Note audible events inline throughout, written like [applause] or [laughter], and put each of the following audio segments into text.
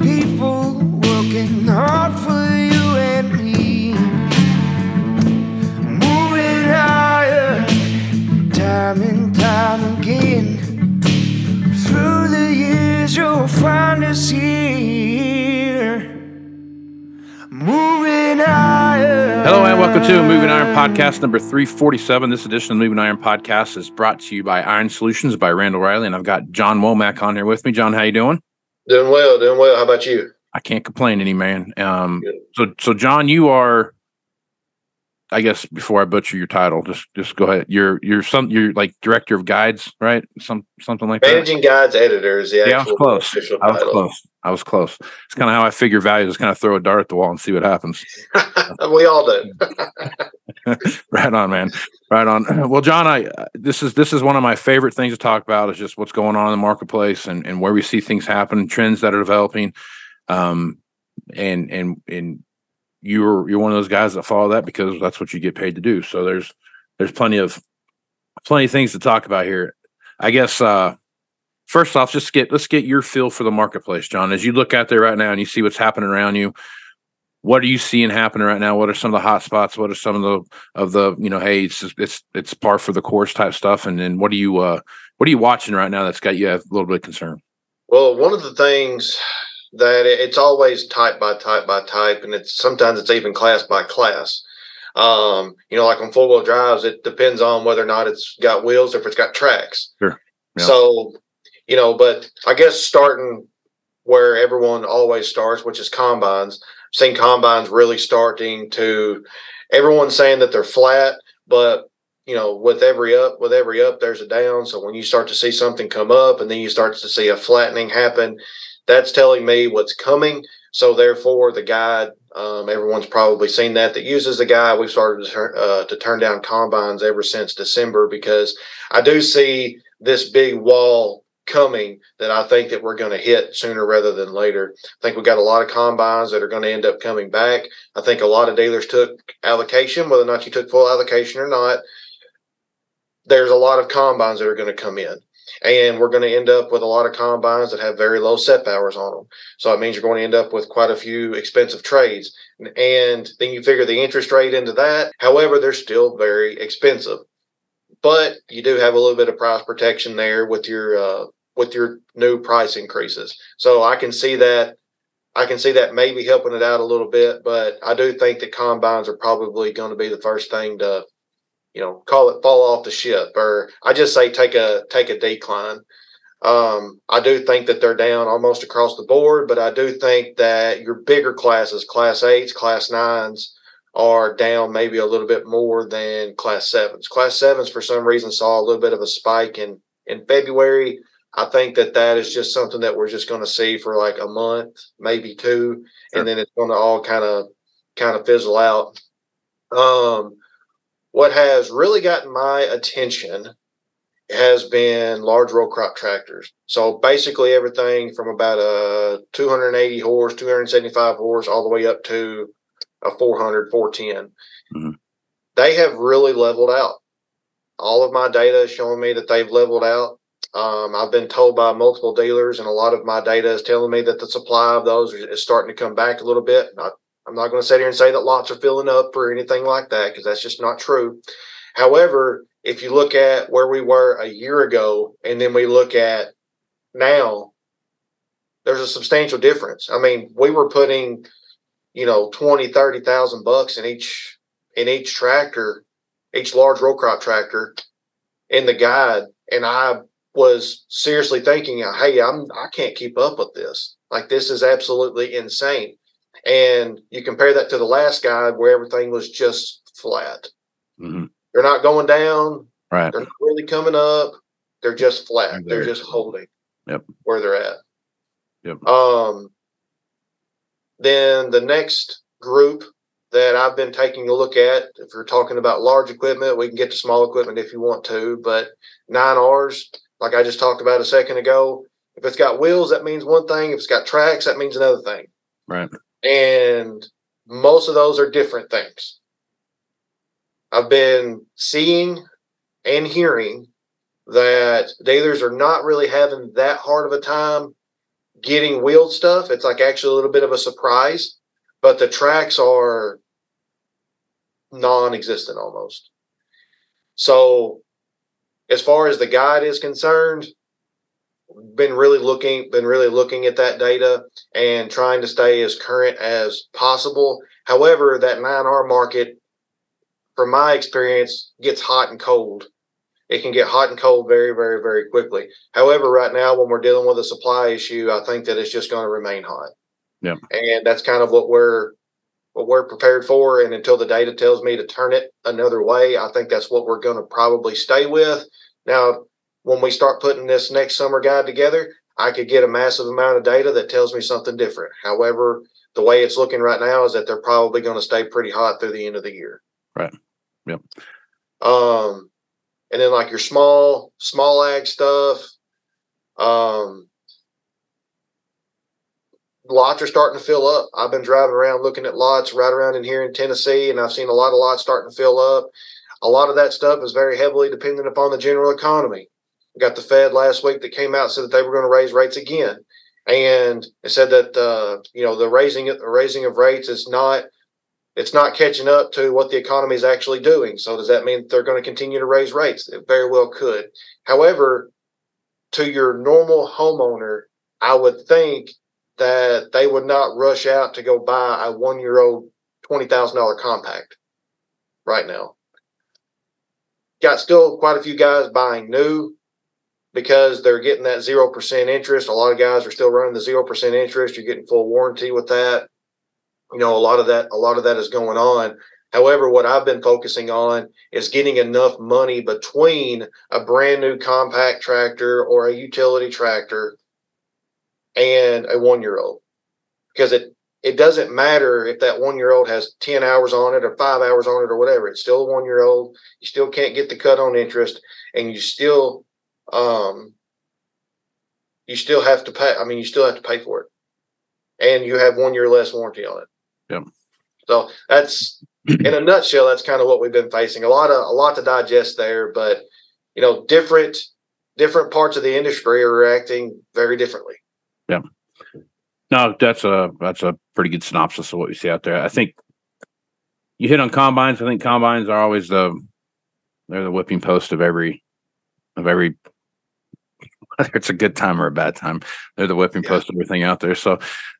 people working hard for you and me. Time time again. Through the years, you'll find. Moving. Hello and welcome to Moving Iron Podcast number 347. This edition of Moving Iron Podcast is brought to you by Iron Solutions by Randall Reilly, and I've got Jon Womack on here with me. Jon, how you doing? Doing well, doing well. How about you? I can't complain any, man. Um, so, so Jon, you are, I guess, before I butcher your title, just just go ahead. You're you're some you're like director of guides, right? Some something like that. Managing guides editors. the Yeah, I was close. I was title. close. I was close. It's kind of how I figure values. Is kind of throw a dart at the wall and see what happens. [laughs] we all do. [laughs] right on, man. Right on. [clears throat] Well, Jon, I this is this is one of my favorite things to talk about is just what's going on in the marketplace and, and where we see things happen, trends that are developing. Um, and and and you're you're one of those guys that follow that because that's what you get paid to do. So there's there's plenty of plenty of things to talk about here. I guess uh first off, just get let's get your feel for the marketplace, Jon. As you look out there right now and you see what's happening around you, what are you seeing happening right now? What are some of the hot spots? What are some of the of the you know, hey, it's it's it's par for the course type stuff. And then what are you uh what are you watching right now that's got you a little bit of concern? Well, one of the things that it's always type by type by type, and it's sometimes it's even class by class. Um, you know, like on four wheel drives, it depends on whether or not it's got wheels or if it's got tracks. Sure. Yeah. So, you know, but I guess starting where everyone always starts, which is combines. I've seen combines really starting to everyone's saying that they're flat, but you know, with every up, with every up, there's a down. So when you start to see something come up and then you start to see a flattening happen, that's telling me what's coming. So therefore, the guide, um, everyone's probably seen that that uses the guide. We've started to turn, uh, to turn down combines ever since December because I do see this big wall coming that I think that we're going to hit sooner rather than later. I think we got a lot of combines that are going to end up coming back. I think a lot of dealers took allocation, whether or not you took full allocation or not. There's a lot of combines that are going to come in. And we're going to end up with a lot of combines that have very low set powers on them. So it means you're going to end up with quite a few expensive trades. And then you figure the interest rate into that. However, they're still very expensive. But you do have a little bit of price protection there with your uh, with your new price increases. So I can see that I can see that maybe helping it out a little bit, but I do think that combines are probably going to be the first thing to, you know, call it fall off the ship, or I just say take a take a decline. Um, I do think that they're down almost across the board, but I do think that your bigger classes, class eights, class nines, are down maybe a little bit more than class sevens. Class sevens, for some reason, saw a little bit of a spike in in February. I think that that is just something that we're just going to see for like a month, maybe two, sure. and then it's going to all kind of kind of fizzle out. Um, what has really gotten my attention has been large row crop tractors. So basically everything from about a 280 horse, 275 horse, all the way up to a 400, 410. Mm-hmm. They have really leveled out. All of my data is showing me that they've leveled out. Um, I've been told by multiple dealers, and a lot of my data is telling me that the supply of those is starting to come back a little bit. Not, I'm not going to sit here and say that lots are filling up or anything like that because that's just not true. However, if you look at where we were a year ago and then we look at now, there's a substantial difference. I mean, we were putting, you know, 20, 30,000 bucks in each in each tractor, each large row crop tractor in the guide. And I was seriously thinking, hey, I'm I can't keep up with this. Like this is absolutely insane. And you compare that to the last guide where everything was just flat. Mm-hmm. They're not going down. Right. They're not really coming up. They're just flat. They're just holding. Yep. Where they're at. Yep. Um. Then the next group that I've been taking a look at, if you're talking about large equipment, we can get to small equipment if you want to, but nine R's, like I just talked about a second ago. If it's got wheels, that means one thing. If it's got tracks, that means another thing. Right. And most of those are different things. I've been seeing and hearing that dealers are not really having that hard of a time getting wheeled stuff. It's like actually a little bit of a surprise, but the tracks are non existent almost. So as far as the guide is concerned, been really looking been really looking at that data and trying to stay as current as possible. However, that 9R market, from my experience, gets hot and cold. It can get hot and cold very, very, very quickly. However, right now when we're dealing with a supply issue, I think that it's just going to remain hot. Yeah. And that's kind of what we're what we're prepared for. And until the data tells me to turn it another way, I think that's what we're going to probably stay with. Now, when we start putting this next summer guide together, I could get a massive amount of data that tells me something different. However, the way it's looking right now is that they're probably going to stay pretty hot through the end of the year. Right. Yep. Um, and then like your small, small ag stuff, um, lots are starting to fill up. I've been driving around looking at lots right around in here in Tennessee, and I've seen a lot of lots starting to fill up. A lot of that stuff is very heavily dependent upon the general economy. We got the Fed last week that came out and said that they were going to raise rates again, and it said that uh, you know the raising the raising of rates is not it's not catching up to what the economy is actually doing. So does that mean they're going to continue to raise rates? It very well could. However, to your normal homeowner, I would think that they would not rush out to go buy a one year old $20,000 compact right now. Got still quite a few guys buying new because they're getting that 0% interest. A lot of guys are still running the 0% interest. You're getting full warranty with that. You know, a lot of that, a lot of that is going on. However, what I've been focusing on is getting enough money between a brand new compact tractor or a utility tractor and a one year old because it it doesn't matter if that one year old has 10 hours on it or five hours on it or whatever it's still a one year old you still can't get the cut on interest and you still um you still have to pay i mean you still have to pay for it and you have one year less warranty on it yep so that's in a nutshell that's kind of what we've been facing a lot of a lot to digest there but you know different different parts of the industry are reacting very differently yeah. No, that's a that's a pretty good synopsis of what you see out there. I think you hit on combines. I think combines are always the they're the whipping post of every of every whether [laughs] it's a good time or a bad time. They're the whipping Yeah. post of everything out there. So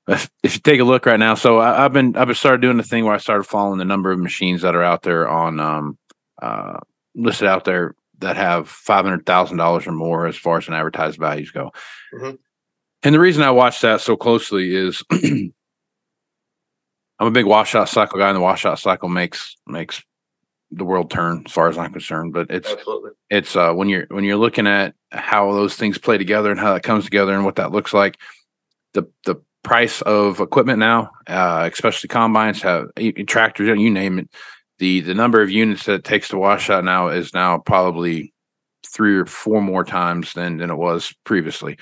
if, if you take a look right now, so I, I've been I've been started doing the thing where I started following the number of machines that are out there on um uh listed out there that have five hundred thousand dollars or more as far as an advertised values go. Mhm. And the reason I watch that so closely is [clears throat] I'm a big washout cycle guy, and the washout cycle makes makes the world turn as far as I'm concerned. But it's Absolutely. it's uh when you're when you're looking at how those things play together and how that comes together and what that looks like the the price of equipment now uh especially combines have tractors you name it the the number of units that it takes to wash out now is now probably three or four more times than than it was previously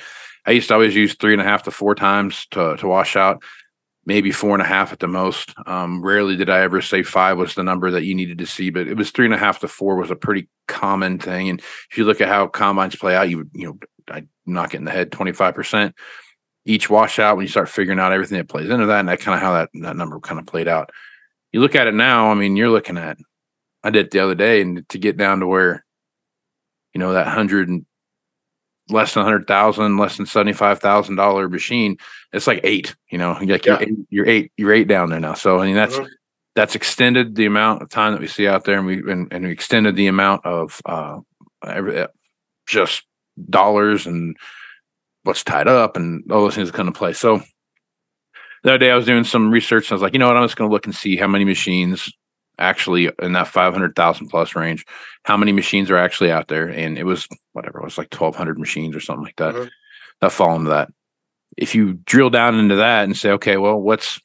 i used to always use three and a half to four times to to wash out maybe four and a half at the most. Um, rarely did I ever say five was the number that you needed to see, but it was three and a half to four was a pretty common thing. And if you look at how combines play out, you you know, I knock it in the head 25% each washout when you start figuring out everything that plays into that. And that kind of how that, that number kind of played out. You look at it now, I mean, you're looking at, I did it the other day and to get down to where, you know, that hundred and less than a hundred thousand, less than seventy-five thousand dollar machine, it's like eight, you know, like you're, eight, you're eight, you're eight down there now. So I mean that's Mhm. that's extended the amount of time that we see out there, and we and, and we extended the amount of uh every, uh, just dollars and what's tied up and all those things that come into play. So the other day I was doing some research and I was like, you know what, I'm just going to look and see how many machines actually in that 500,000 plus range, how many machines are actually out there. And it was whatever, it was like 1200 machines or something like that Mhm. that fall into that. If you drill down into that and say, okay, well, what's,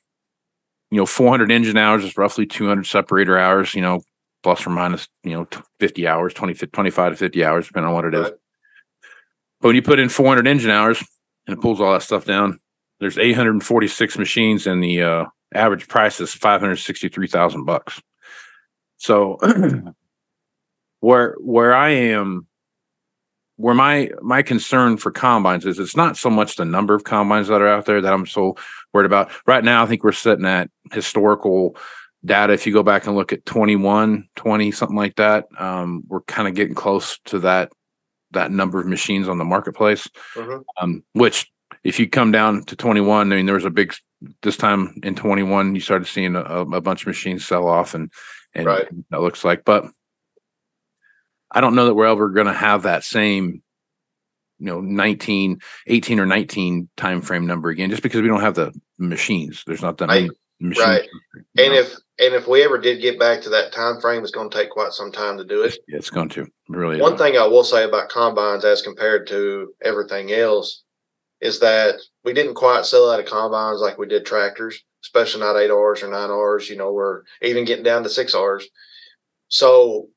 you know, 400 engine hours is roughly 200 separator hours, you know, plus or minus, you know, 50 hours, 20, 25 to 50 hours, depending on what it is. Right. But when you put in 400 engine hours and it pulls all that stuff down, there's 846 machines and the uh, average price is 563,000 bucks. So [clears throat] where where I am where my my concern for combines is it's not so much the number of combines that are out there that I'm so worried about. Right now I think we're sitting at historical data if you go back and look at 21 20 something like that um, we're kind of getting close to that that number of machines on the marketplace Mhm. um, which if you come down to 21 i mean there was a big this time in 21 you started seeing a, a bunch of machines sell off and and Right. that looks like but i don't know that we're ever going to have that same you know 19 18 or 19 time frame number again just because we don't have the machines there's not that machines Right. And know. if and if we ever did get back to that time frame, it's going to take quite some time to do it. it's, it's going to really One is. thing I will say about combines as compared to everything else is that we didn't quite sell out of combines like we did tractors, especially not eight R's or nine R's. You know, we're even getting down to six R's. So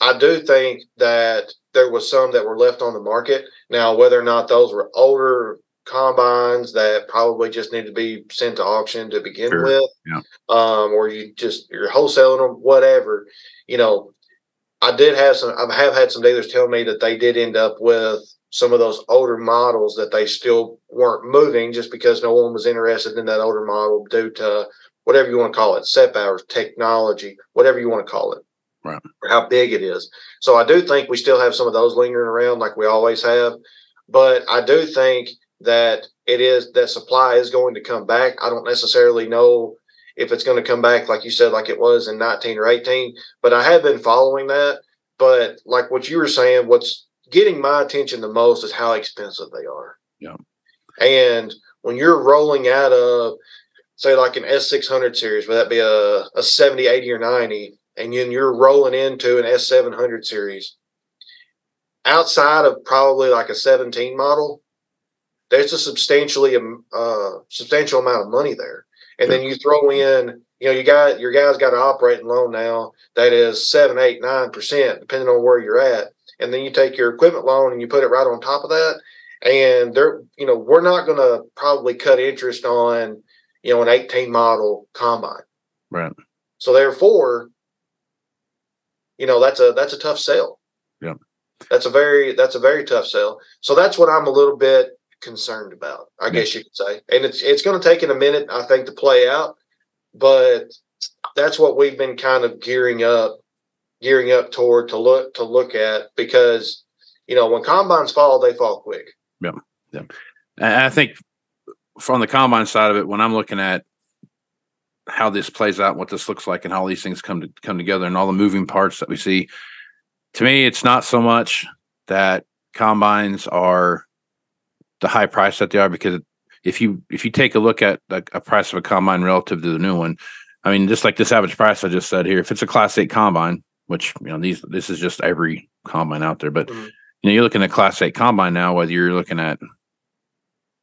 I do think that there was some that were left on the market. Now, whether or not those were older combines that probably just need to be sent to auction to begin Sure. with, Yeah. um, or you just you're wholesaling them, whatever. You know, I did have some. I have had some dealers tell me that they did end up with some of those older models that they still weren't moving just because no one was interested in that older model due to whatever you want to call it, set hours, technology, whatever you want to call it, Right. or how big it is. So I do think we still have some of those lingering around, like we always have. But I do think that it is that supply is going to come back. I don't necessarily know if it's going to come back like you said, like it was in 19 or 18, but I have been following that. But like what you were saying, what's getting my attention the most is how expensive they are. Yeah. And when you're rolling out of, say, like an S600 series, would that be a, a 70, 80, or 90, and then you're rolling into an S700 series, outside of probably like a 17 model, there's a substantially um, uh, substantial amount of money there. And then you throw in, you know, you got your guys got an operating loan now that is seven, eight, nine percent, depending on where you're at. And then you take your equipment loan and you put it right on top of that. And they're, you know, we're not going to probably cut interest on, you know, an 18 model combine. Right. So therefore, you know, that's a that's a tough sell. Yeah. That's a very that's a very tough sell. So that's what I'm a little bit concerned about, I Yeah. guess you could say. And it's it's going to take it a minute, I think, to play out. But that's what we've been kind of gearing up, gearing up toward to look to look at because you know, when combines fall, they fall quick. Yeah, yeah. And I think from the combine side of it, when I'm looking at how this plays out, what this looks like, and how these things come to come together, and all the moving parts that we see, to me, it's not so much that combines are the high price that they are because if you if you take a look at a, a price of a combine relative to the new one, I mean, just like this average price I just said here, if it's a Class Eight combine, which you know these this is just every combine out there, but Mhm. you know you're looking at Class Eight combine now, whether you're looking at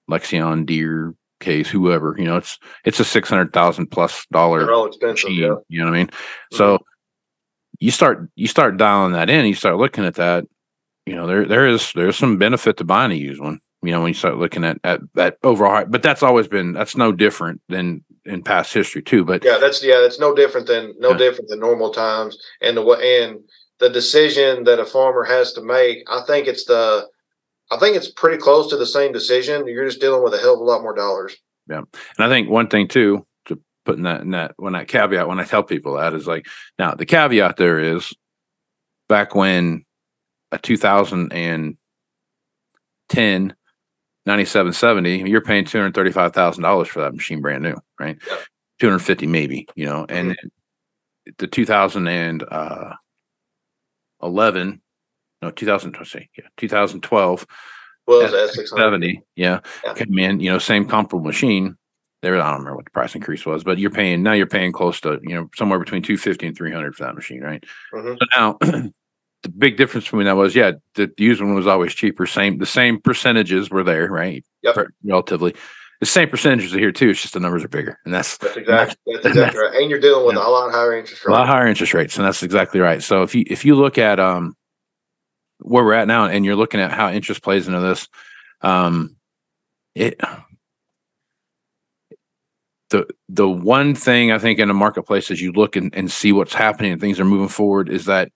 Lexion, Deere, Case, whoever, you know, it's it's a six hundred thousand plus dollar They're all expensive. Yeah. You know what I mean? So you start you start dialing that in, you start looking at that. You know, there there is there's some benefit to buying a used one. You know, when you start looking at at that overall, but that's always been that's no different than in past history too. But Yeah, that's yeah, that's no different than no Yeah. different than normal times. And the and the decision that a farmer has to make, I think it's the, I think it's pretty close to the same decision. You're just dealing with a hell of a lot more dollars. Yeah, and I think one thing too, to put in that in that when that caveat when I tell people that is like now the caveat there is back when a 2010 9770 you're paying $235,000 for that machine brand new, right? Yep. 250 maybe, you know, and then the 2011 no 2000 let's see, yeah, 2012 Well, Yeah, it's S six. 70 yeah Yeah. came in you know same comparable machine there i don't remember what the price increase was but you're paying now you're paying close to you know somewhere between 250 and 300 for that machine right Mhm. so now [clears throat] the big difference between that was yeah the used one was always cheaper same the same percentages were there right Yep. Relatively the same percentages are here too it's just the numbers are bigger and that's That's exactly [laughs] that's exactly right. And you're dealing with Yeah. a lot higher interest rates. a lot higher interest rates, and that's exactly right. So if you if you look at um where we're at now, and you're looking at how interest plays into this, um, it the the one thing I think in the marketplace as you look and, and see what's happening and things are moving forward is that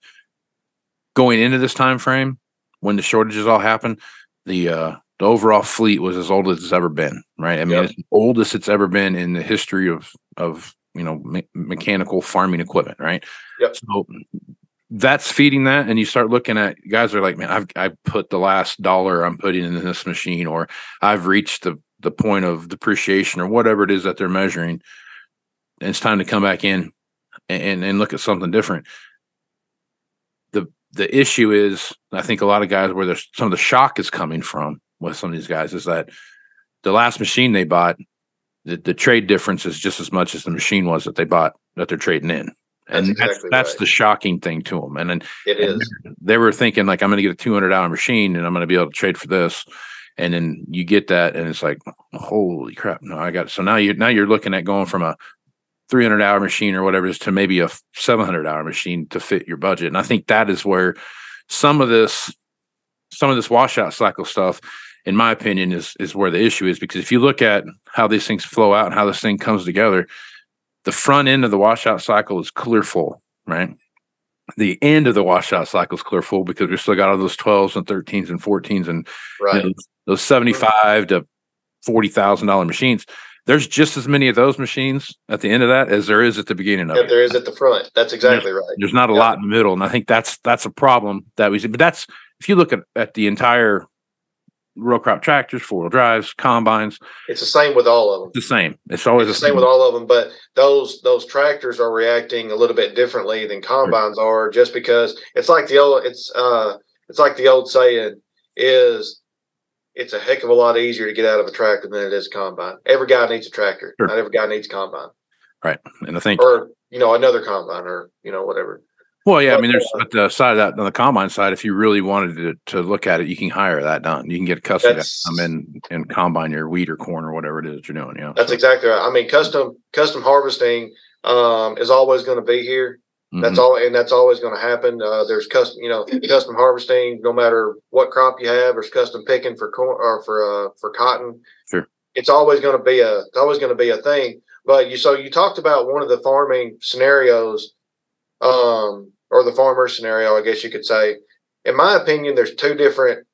going into this time frame when the shortages all happened, the uh the overall fleet was as old as it's ever been, right? I mean, Yep. it's the oldest it's ever been in the history of of you know me- mechanical farming equipment, right? Yep. So that's feeding that, and you start looking at guys are like, man, I've I put the last dollar I'm putting in this machine, or I've reached the the point of depreciation, or whatever it is that they're measuring, and it's time to come back in and and, and look at something different. The issue is, I think a lot of guys where there's some of the shock is coming from with some of these guys is that the last machine they bought, the, the trade difference is just as much as the machine was that they bought that they're trading in. And That's that's, exactly that's right. the shocking thing to them. And then It and is. they were thinking like, I'm going to get a 200 hour machine and I'm going to be able to trade for this. And then you get that, and it's like, holy crap! No, I got. So now you now you're looking at going from a 300 hour machine or whatever it is to maybe a 700 hour machine to fit your budget. And I think that is where some of this, some of this washout cycle stuff, in my opinion, is is where the issue is because if you look at how these things flow out and how this thing comes together, the front end of the washout cycle is clear full, right? The end of the washout cycle is clear full because we still got all those 12s and 13s and 14s and Right. you know, those 75 to $40,000 machines. There's just as many of those machines at the end of that as there is at the beginning of If it. there is at the front. That's exactly right. There's not a Yeah. lot in the middle. And I think that's that's a problem that we see. But that's if you look at, at the entire row crop tractors, four wheel drives, combines, It's the same with all of them. the same. It's always It's the same with all of them, but those those tractors are reacting a little bit differently than combines are, just because it's like the old it's uh it's like the old saying is it's a heck of a lot easier to get out of a tractor than it is a combine. Every guy needs a tractor. Sure. Not every guy needs a combine Right. And I think or you know another combine or you know whatever. Well, yeah, I mean, But, there's but the side of that on the combine side, if you really wanted to, to look at it, you can hire that done. You can get a custom to come in and combine your wheat or corn or whatever it is that you're doing. You know, That's So, exactly right. I mean, custom custom harvesting um, is always going to be here. That's mhm, all, and that's always going to happen. Uh, there's custom, you know, custom harvesting. No matter what crop you have, there's custom picking for corn or for uh, for cotton. Sure. It's always going to be a it's always going to be a thing. But you so you talked about one of the farming scenarios, um, or the farmer scenario, I guess you could say. In my opinion, there's two different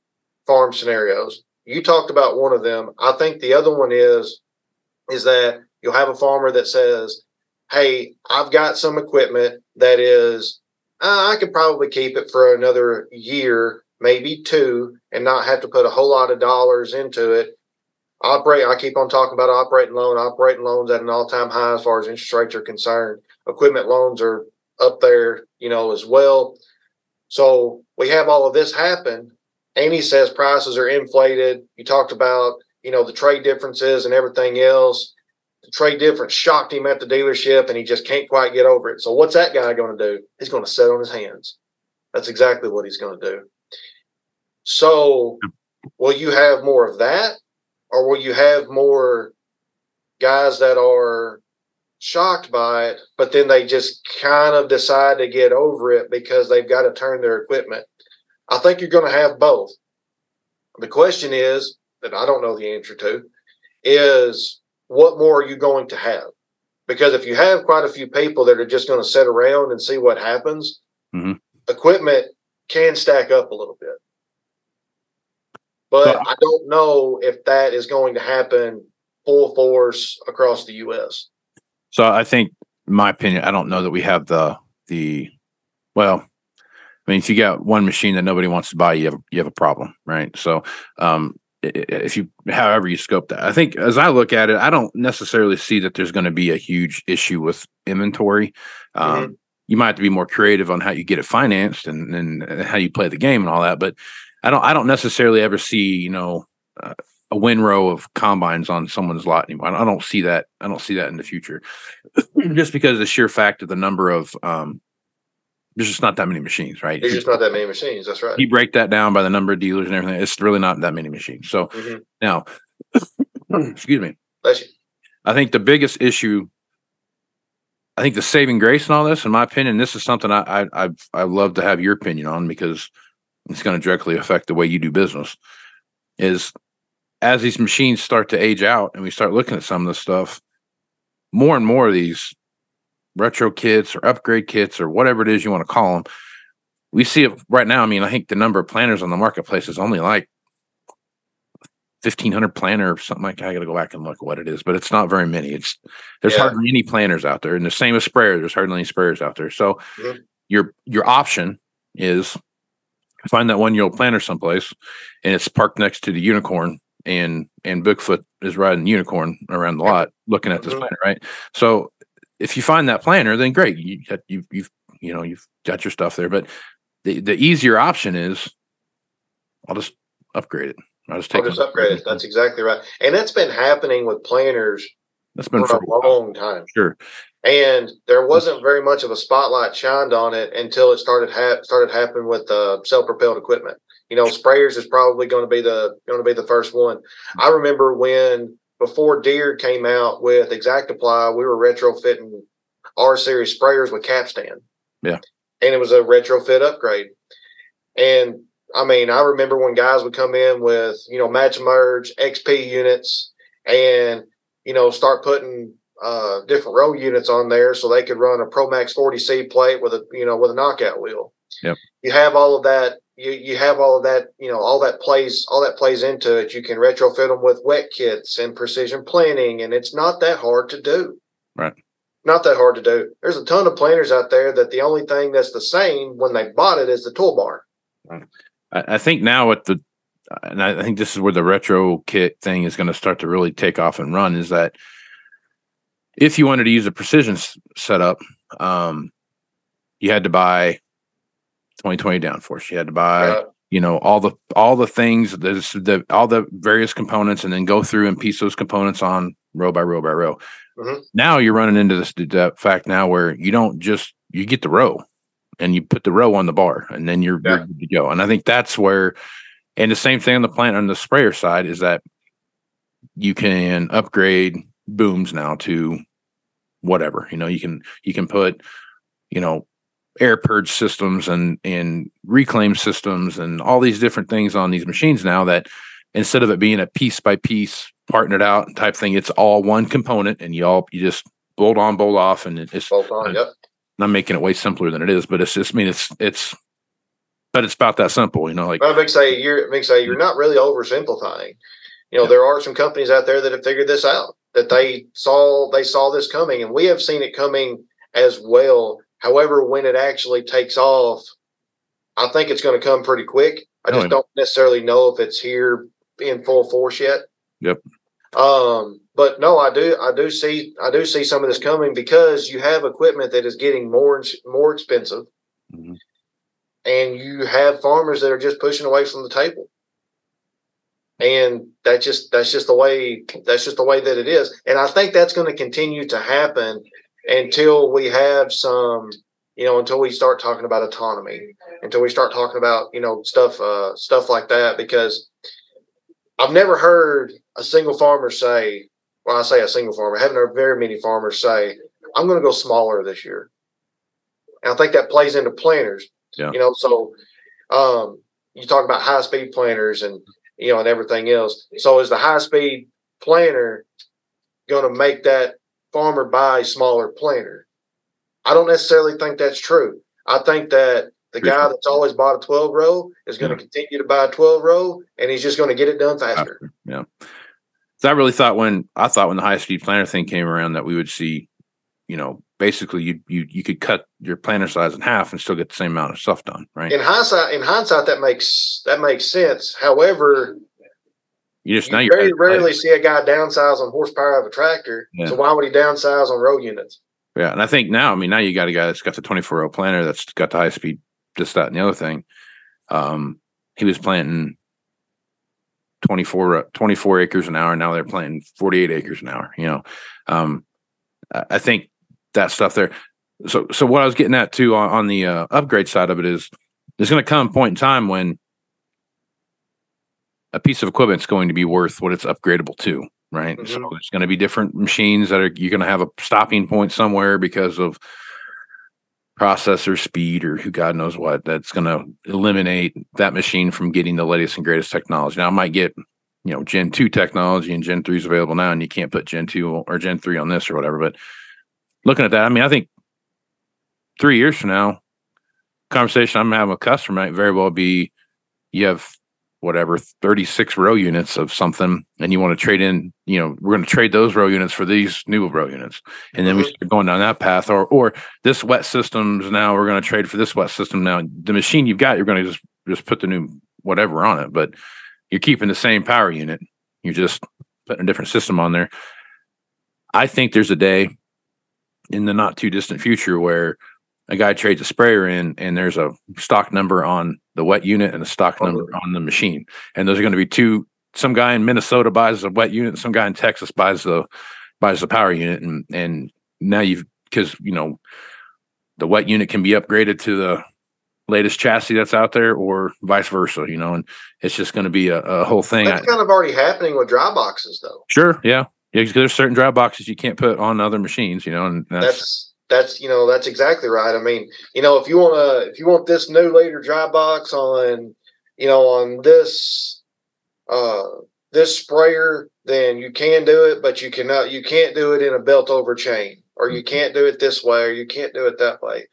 farm scenarios. You talked about one of them. I think the other one is is that you'll have a farmer that says, "Hey, I've got some equipment that is, uh, I could probably keep it for another year, maybe two, and not have to put a whole lot of dollars into it. Operate. I keep on talking about operating loan. Operating loans at an all-time high as far as interest rates are concerned. Equipment loans are up there, you know, as well. So we have all of this happen. He says prices are inflated. You talked about, you know, the trade differences and everything else. Trade difference shocked him at the dealership and he just can't quite get over it. So what's that guy going to do? He's going to sit on his hands. That's exactly what he's going to do. So will you have more of that? Or will you have more guys that are shocked by it, but then they just kind of decide to get over it because they've got to turn their equipment. I think you're going to have both. The question is that I don't know the answer to is what more are you going to have? Because if you have quite a few people that are just going to sit around and see what happens, Mhm. equipment can stack up a little bit. But So- I don't know if that is going to happen full force across the U.S. So I think, my opinion, I don't know that we have the the well. I mean, if you got one machine that nobody wants to buy, you have you have a problem, right? So, um, if you, however you scope that, I think as I look at it, I don't necessarily see that there's going to be a huge issue with inventory. Um, You might have to be more creative on how you get it financed and and how you play the game and all that, but I don't I don't necessarily ever see you know uh, a win row of combines on someone's lot anymore. I don't see that. I don't see that in the future, [clears throat] just because of the sheer fact of the number of um, there's just not that many machines, right? There's just not that many machines. That's right. you break that down by the number of dealers and everything, it's really not that many machines. So Mhm. now, [coughs] excuse me. Bless you. I think the biggest issue, I think the saving grace in all this, in my opinion, this is something I I I I love to have your opinion on because it's going to directly affect the way you do business. Is as these machines start to age out and we start looking at some of this stuff, more and more of these retro kits or upgrade kits or whatever it is you want to call them, we see it right now. I mean, I think the number of planners on the marketplace is only like 1500 planner or something like that. I got to go back and look what it is, but it's not very many. It's there's Yeah. hardly any planners out there, and the same as sprayers. There's hardly any sprayers out there. So Mhm. your your option is find that one year old planner someplace, and it's parked next to the unicorn, and and Bigfoot is riding unicorn around the lot looking at this Mhm. planner, right? So if you find that planner, then great. You you you've you know you've got your stuff there, but the the easier option is I'll just upgrade it. I'll just I'll take just upgrade it. That's exactly right. And that's been happening with planners that's been for for a long time. sure. And there wasn't very much of a spotlight shined on it until it started ha- started happening with uh, self-propelled equipment. You know, sprayers is probably going to be the going to be the first one. I remember when before Deere came out with ExactApply, we were retrofitting R series sprayers with capstan. Yeah. and it was a retrofit upgrade. And I mean, I remember when guys would come in with you know MaxEmerge XP units and you know start putting uh, different row units on there so they could run a Pro Max 40C plate with a you know with a knockout wheel. Yep. You have all of that. You you have all of that. You know all that plays all that plays into it. You can retrofit them with wet kits and Precision Planting, and it's not that hard to do. Right. Not that hard to do. There's a ton of planners out there that the only thing that's the same when they bought it is the toolbar. I, I think now with the, and I think this is where the retro kit thing is going to start to really take off and run. Is that if you wanted to use a precision s- setup, um, you had to buy 2020 downforce. You had to buy, Uh, you know, all the all the things, the, the all the various components, and then go through and piece those components on row by row by row. Mhm. Now you're running into this the fact now where you don't just you get the row and you put the row on the bar and then you're, Yeah. you're good to go. And I think that's where, and the same thing on the plant on the sprayer side is that you can upgrade booms now to whatever, you know, you can, you can put, you know, air purge systems and, and reclaim systems and all these different things on these machines now that instead of it being a piece by piece, partnered out type thing, it's all one component and you all, you just bolt on, bolt off. And it's, bolt on. Yep. I'm making it way simpler than it is, but it's just, I mean, it's, it's, but it's about that simple, you know, like, Well, say you're say you're not really oversimplifying. You know, Yeah. there are some companies out there that have figured this out. That they saw they saw this coming, and we have seen it coming as well. However, when it actually takes off, I think it's going to come pretty quick. I just Oh, don't necessarily know if it's here in full force yet. Yep. Um, but no, I do, I do see, I do see some of this coming because you have equipment that is getting more and more expensive, Mhm. and you have farmers that are just pushing away from the table. And that's just that's just the way that's just the way that it is. And I think that's going to continue to happen until we have some, you know, until we start talking about autonomy, until we start talking about, you know, stuff uh stuff like that because I've never heard a single farmer say, well, I say a single farmer, I haven't heard very many farmers say, I'm going to go smaller this year. And I think that plays into planters. Yeah. You know, so um, you talk about high speed planters and, you know, and everything else. So is the high speed planter going to make that farmer buy smaller planter? I don't necessarily think that's true. I think that the guy that's always bought a 12 row is going to continue to buy a 12 row and he's just going to get it done faster. Yeah. So I really thought when I thought when the high speed planner thing came around that we would see, you know, basically you you you could cut your planner size in half and still get the same amount of stuff done, right? In hindsight, in hindsight, that makes that makes sense. However, You just now you very rarely see a guy downsize on horsepower of a tractor. Yeah. So why would he downsize on row units? Yeah, and I think now, I mean, now you got a guy that's got the 24 row planter that's got the high speed, this, that, and the other thing. Um, he was planting 24, 24 acres an hour. Now they're planting 48 acres an hour. You know, um, I I think that stuff there. So, so what I was getting at too on, on the uh, upgrade side of it is there's going to come a point in time when a piece of equipment is going to be worth what it's upgradable to, right? So Mhm. there's going to be different machines that are you're going to have a stopping point somewhere because of processor speed or who God knows what that's going to eliminate that machine from getting the latest and greatest technology. Now, I might get you know Gen two technology and Gen three is available now, and you can't put Gen two or Gen three on this or whatever. But looking at that, I mean, I think three years from now, conversation I'm having with a customer might very well be you have whatever 36 row units of something and you want to trade in you know we're going to trade those row units for these new row units. And then we Mhm. start going down that path or or this wet systems now we're going to trade for this wet system. Now the machine you've got you're going to just just put the new whatever on it but you're keeping the same power unit. You're just putting a different system on there. I think there's a day in the not too distant future where a guy trades a sprayer in and there's a stock number on the wet unit and a stock number on the machine. And those are going to be two some guy in minnesota buys the wet unit some guy in texas buys the buys the power unit and and now you've because you know the wet unit can be upgraded to the latest chassis that's out there or vice versa you know and it's just going to be a, a whole thing. That's kind of already happening with dry boxes, though. sure yeah. Yeah there's certain dry boxes you can't put on other machines you know and that's, That's that's you know that's exactly right. I mean, you know, if you want to if you want this new later dry box on, you know, on this uh this sprayer, then you can do it, but you cannot you can't do it in a belt over chain, or you can't do it this way, or you can't do it that way.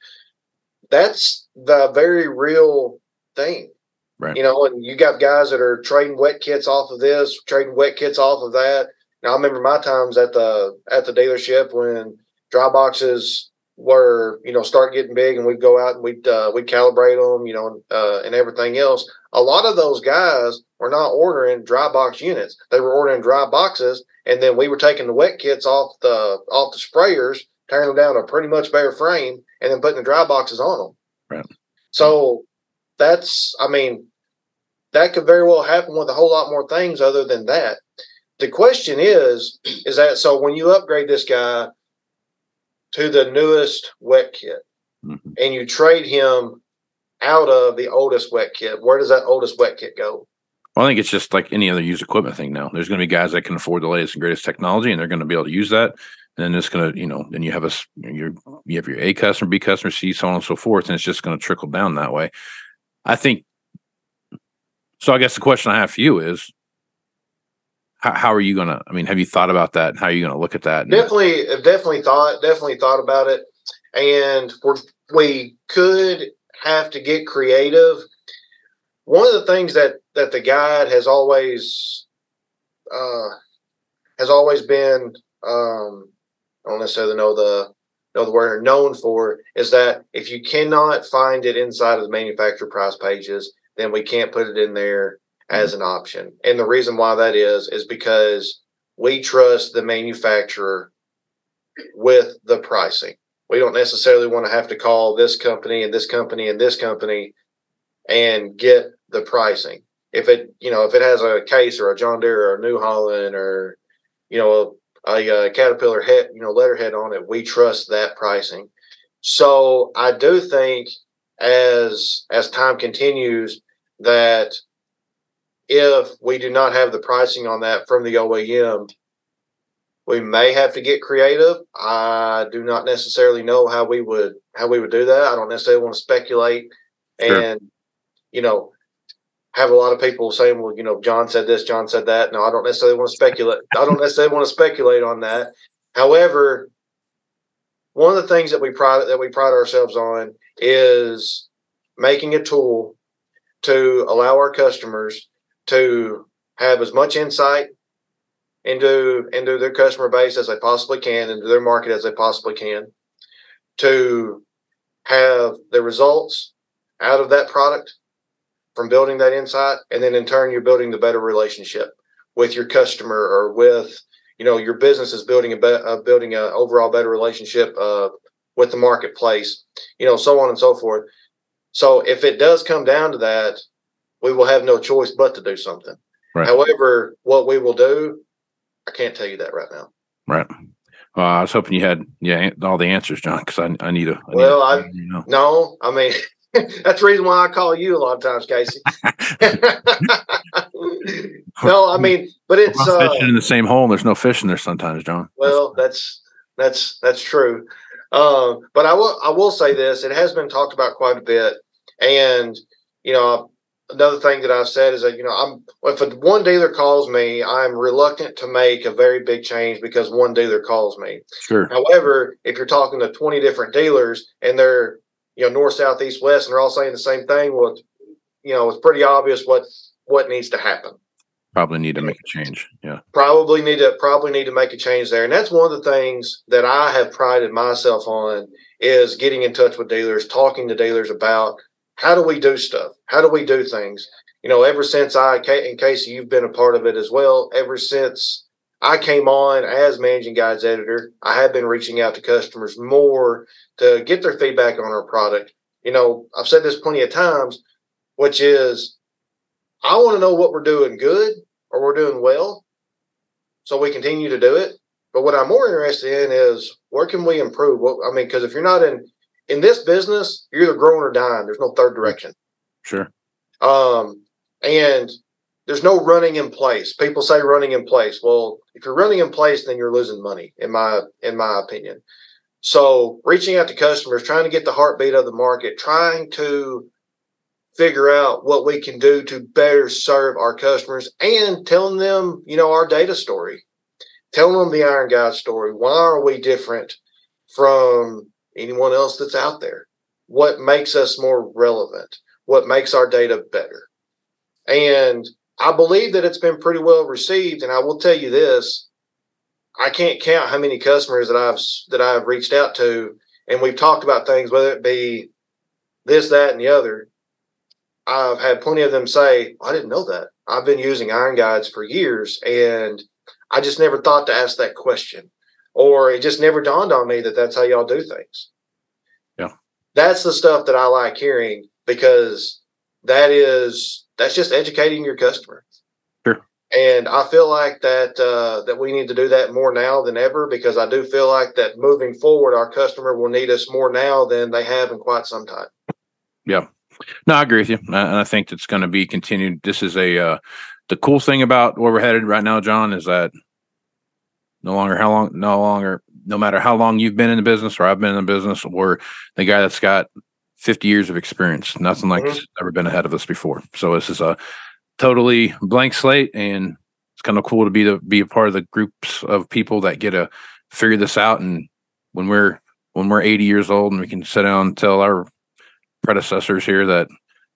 That's the very real thing. Right. You know, and you got guys that are trading wet kits off of this, trading wet kits off of that. Now I remember my times at the at the dealership when dry boxes were you know start getting big and we'd go out and we'd uh, we'd calibrate them you know uh, and everything else. A lot of those guys were not ordering dry box units. They were ordering dry boxes and then we were taking the wet kits off the off the sprayers tearing them down to a pretty much bare frame and then putting the dry boxes on them Right. so that's i mean that could very well happen with a whole lot more things other than that. The question is is that so when you upgrade this guy to the newest wet kit Mhm. and you trade him out of the oldest wet kit where does that oldest wet kit go Well, I think it's just like any other used equipment thing now. There's going to be guys that can afford the latest and greatest technology, and they're going to be able to use that. And then it's going to, you know, then you have a your you have your A customer, B customer, C, so on and so forth, and it's just going to trickle down that way. I think. So I guess the question I have for you is, how, how are you going to? I mean, have you thought about that? How are you going to look at that? And- definitely definitely thought definitely thought about it and we're, we could have to get creative one of the things that that the guide has always uh has always been um i don't necessarily know the know the word known for is that if you cannot find it inside of the manufacturer price pages then we can't put it in there as an option. And the reason why that is is because we trust the manufacturer with the pricing. We don't necessarily want to have to call this company and this company and this company and get the pricing. If it, you know, if it has a case or a John Deere or a New Holland or, you know, a, a uh, Caterpillar head, you know, letterhead on it, we trust that pricing. So I do think as as time continues that if we do not have the pricing on that from the OEM, we may have to get creative. I do not necessarily know how we would how we would do that. I don't necessarily want to speculate Sure. and you know have a lot of people saying, well, you know, Jon said this, Jon said that. No, I don't necessarily want to speculate. I don't necessarily want to speculate on that. However, one of the things that we pride that we pride ourselves on is making a tool to allow our customers to have as much insight into into their customer base as they possibly can, into their market as they possibly can, to have the results out of that product from building that insight, and then in turn you're building the better relationship with your customer or with you know your business is building a be- uh, building a overall better relationship uh, with the marketplace, you know, so on and so forth. So if it does come down to that, we will have no choice but to do something. Right. However, what we will do, I can't tell you that right now. Right. Well, I was hoping you had yeah all the answers, Jon, because I, I need a. I need Well, a- I- you know. No, I mean [laughs] that's the reason why I call you a lot of times, Casey. [laughs] no, I mean, but it's all uh, fishing in the same hole, and there's no fish in there sometimes, Jon. well, that's that's that's true. Um, but I will I will say this: it has been talked about quite a bit, and you know, another thing that I've said is that you know, I'm if a, one dealer calls me, I'm reluctant to make a very big change because one dealer calls me. Sure. However, if you're talking to 20 different dealers and they're, you know, north, south, east, west, and they're all saying the same thing, well, you know, it's pretty obvious what what needs to happen. Probably need to make a change. Yeah. Probably need to probably need to make a change there, and that's one of the things that I have prided myself on is getting in touch with dealers, talking to dealers about how do we do stuff, how do we do things. You know, ever since I, Ca- and Casey, you've been a part of it as well. Ever since I came on as managing guides editor, I have been reaching out to customers more to get their feedback on our product. You know, I've said this plenty of times, which is I want to know what we're doing good or we're doing well so we continue to do it. But what I'm more interested in is where can we improve? I mean, because if you're not in in this business, you're either growing or dying. There's no third direction. Sure. Um, and there's no running in place. People say running in place. Well, if you're running in place, then you're losing money, in my in my opinion. So reaching out to customers, trying to get the heartbeat of the market, trying to figure out what we can do to better serve our customers and telling them, you know, our data story, telling them the Iron Guide story. Why are we different from anyone else that's out there? What makes us more relevant? What makes our data better? And I believe that it's been pretty well received. And I will tell you this: I can't count how many customers that I've that I've reached out to, and we've talked about things, whether it be this, that, and the other. I've had plenty of them say, "I didn't know that. I've been using Iron Guides for years, and I just never thought to ask that question, or it just never dawned on me that that's how y'all do things." Yeah. that's the stuff that I like hearing because that is that's just educating your customer. Sure. And I feel like that uh, that we need to do that more now than ever because I do feel like that moving forward, our customer will need us more now than they have in quite some time. Yeah, no, I agree with you, and I I think it's going to be continued. This is a uh, the cool thing about where we're headed right now, Jon, is that no longer how long, no longer, no matter how long you've been in the business or I've been in the business, or the guy that's got fifty years of experience, nothing like Mhm. this ever been ahead of us before. So this is a totally blank slate, and it's kind of cool to be to be a part of the groups of people that get to figure this out. And when we're when we're eighty years old, and we can sit down and tell our predecessors here that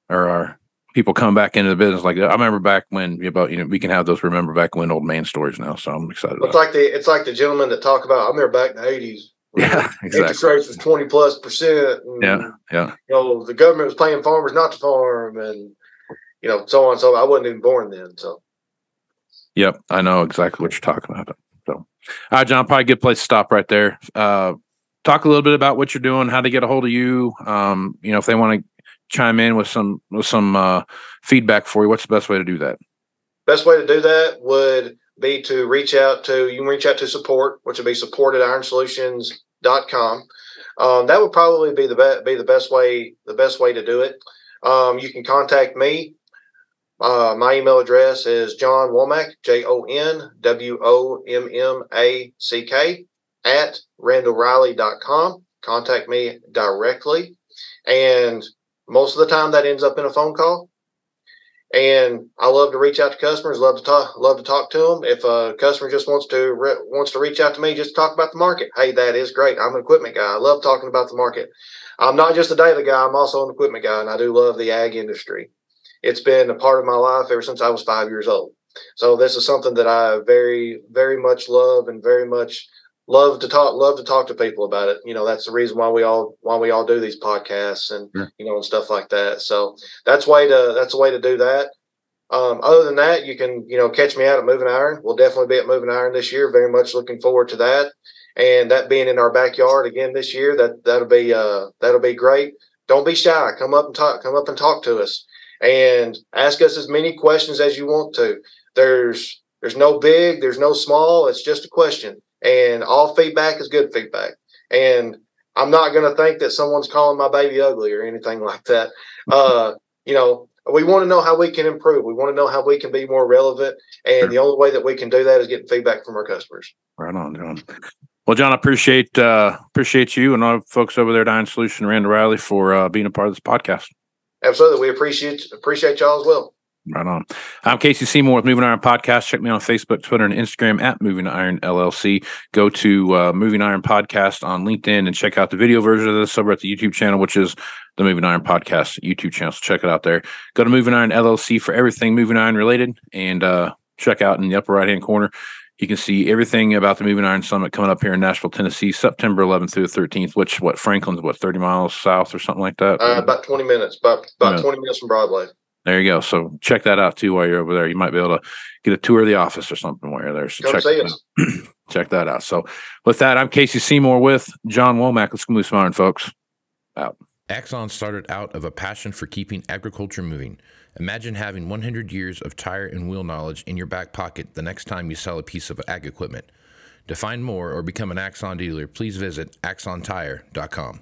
or our people come back into the business like that. I remember back when about you know we can have those remember back when old man stories now. So I'm excited. It's like the it's like the gentleman that talk about. I remember back in the eighties. [laughs] Yeah, Interest exactly. rates was twenty plus percent. and, Yeah, yeah, You know the government was paying farmers not to farm, and you know, so on. So I wasn't even born then. So. Yep, I know exactly what you're talking about. So, all right, Jon, probably a good place to stop right there. Uh, talk a little bit about what you're doing, how to get a hold of you. Um, you know, if they want to chime in with some with some uh, feedback for you, what's the best way to do that? Best way to do that would be to reach out to you can reach out to support, which would be support at ironsolutions.com. Um, that would probably be the be-, be the best way the best way to do it. Um, you can contact me. Uh, my email address is Jon Womack, J O N W O M M A C K, at randallreilly.com. Contact me directly. And most of the time that ends up in a phone call. And I love to reach out to customers. Love to talk. Love to talk to them. If a customer just wants to re- wants to reach out to me just talk about the market, hey, that is great. I'm an equipment guy. I love talking about the market. I'm not just a data guy. I'm also an equipment guy, and I do love the ag industry. It's been a part of my life ever since I was five years old. So this is something that I very, very much love and very much love to talk love to talk to people about it. You know that's the reason why we all why we all do these podcasts and yeah. you know and stuff like that. So that's way to that's a way to do that. Um, other than that you can you know catch me out at moving iron. We'll definitely be at moving iron this year. Very much looking forward to that. And that being in our backyard again this year that that'll be uh that'll be great. Don't be shy. Come up and talk come up and talk to us. And ask us as many questions as you want to. There's there's no big there's no small. It's just a question and all feedback is good feedback. And I'm not going to think that someone's calling my baby ugly or anything like that. Uh, you know, we want to know how we can improve. We want to know how we can be more relevant. And sure. the only way that we can do that is getting feedback from our customers. Right on, Jon. Well, Jon, I appreciate uh, appreciate you and all folks over there at Iron Solution, Randall Reilly, for uh, being a part of this podcast. Absolutely, we appreciate appreciate y'all as well. Right on. I'm Casey Seymour with Moving Iron Podcast. Check me on Facebook, Twitter, and Instagram at Moving Iron LLC. Go to uh, Moving Iron Podcast on LinkedIn and check out the video version of this over at the YouTube channel, which is the Moving Iron Podcast YouTube channel. So check it out there. Go to Moving Iron LLC for everything Moving Iron related and uh, check out in the upper right hand corner. You can see everything about the Moving Iron Summit coming up here in Nashville, Tennessee, September 11th through the 13th. Which what Franklin's what 30 miles south or something like that? Uh, about 20 minutes, about about 20 minutes from Broadway. There you go. So check that out too while you're over there. You might be able to get a tour of the office or something while you're there. So check, that [clears throat] check that out. So with that, I'm Casey Seymour with Jon Womack. Let's go move some iron, folks. Out. Axon started out of a passion for keeping agriculture moving. Imagine having 100 years of tire and wheel knowledge in your back pocket the next time you sell a piece of ag equipment. To find more or become an Axon dealer, please visit axontire.com.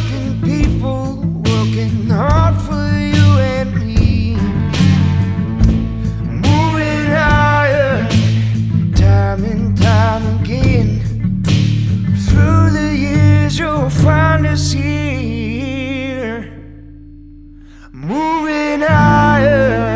people will find us here, moving higher.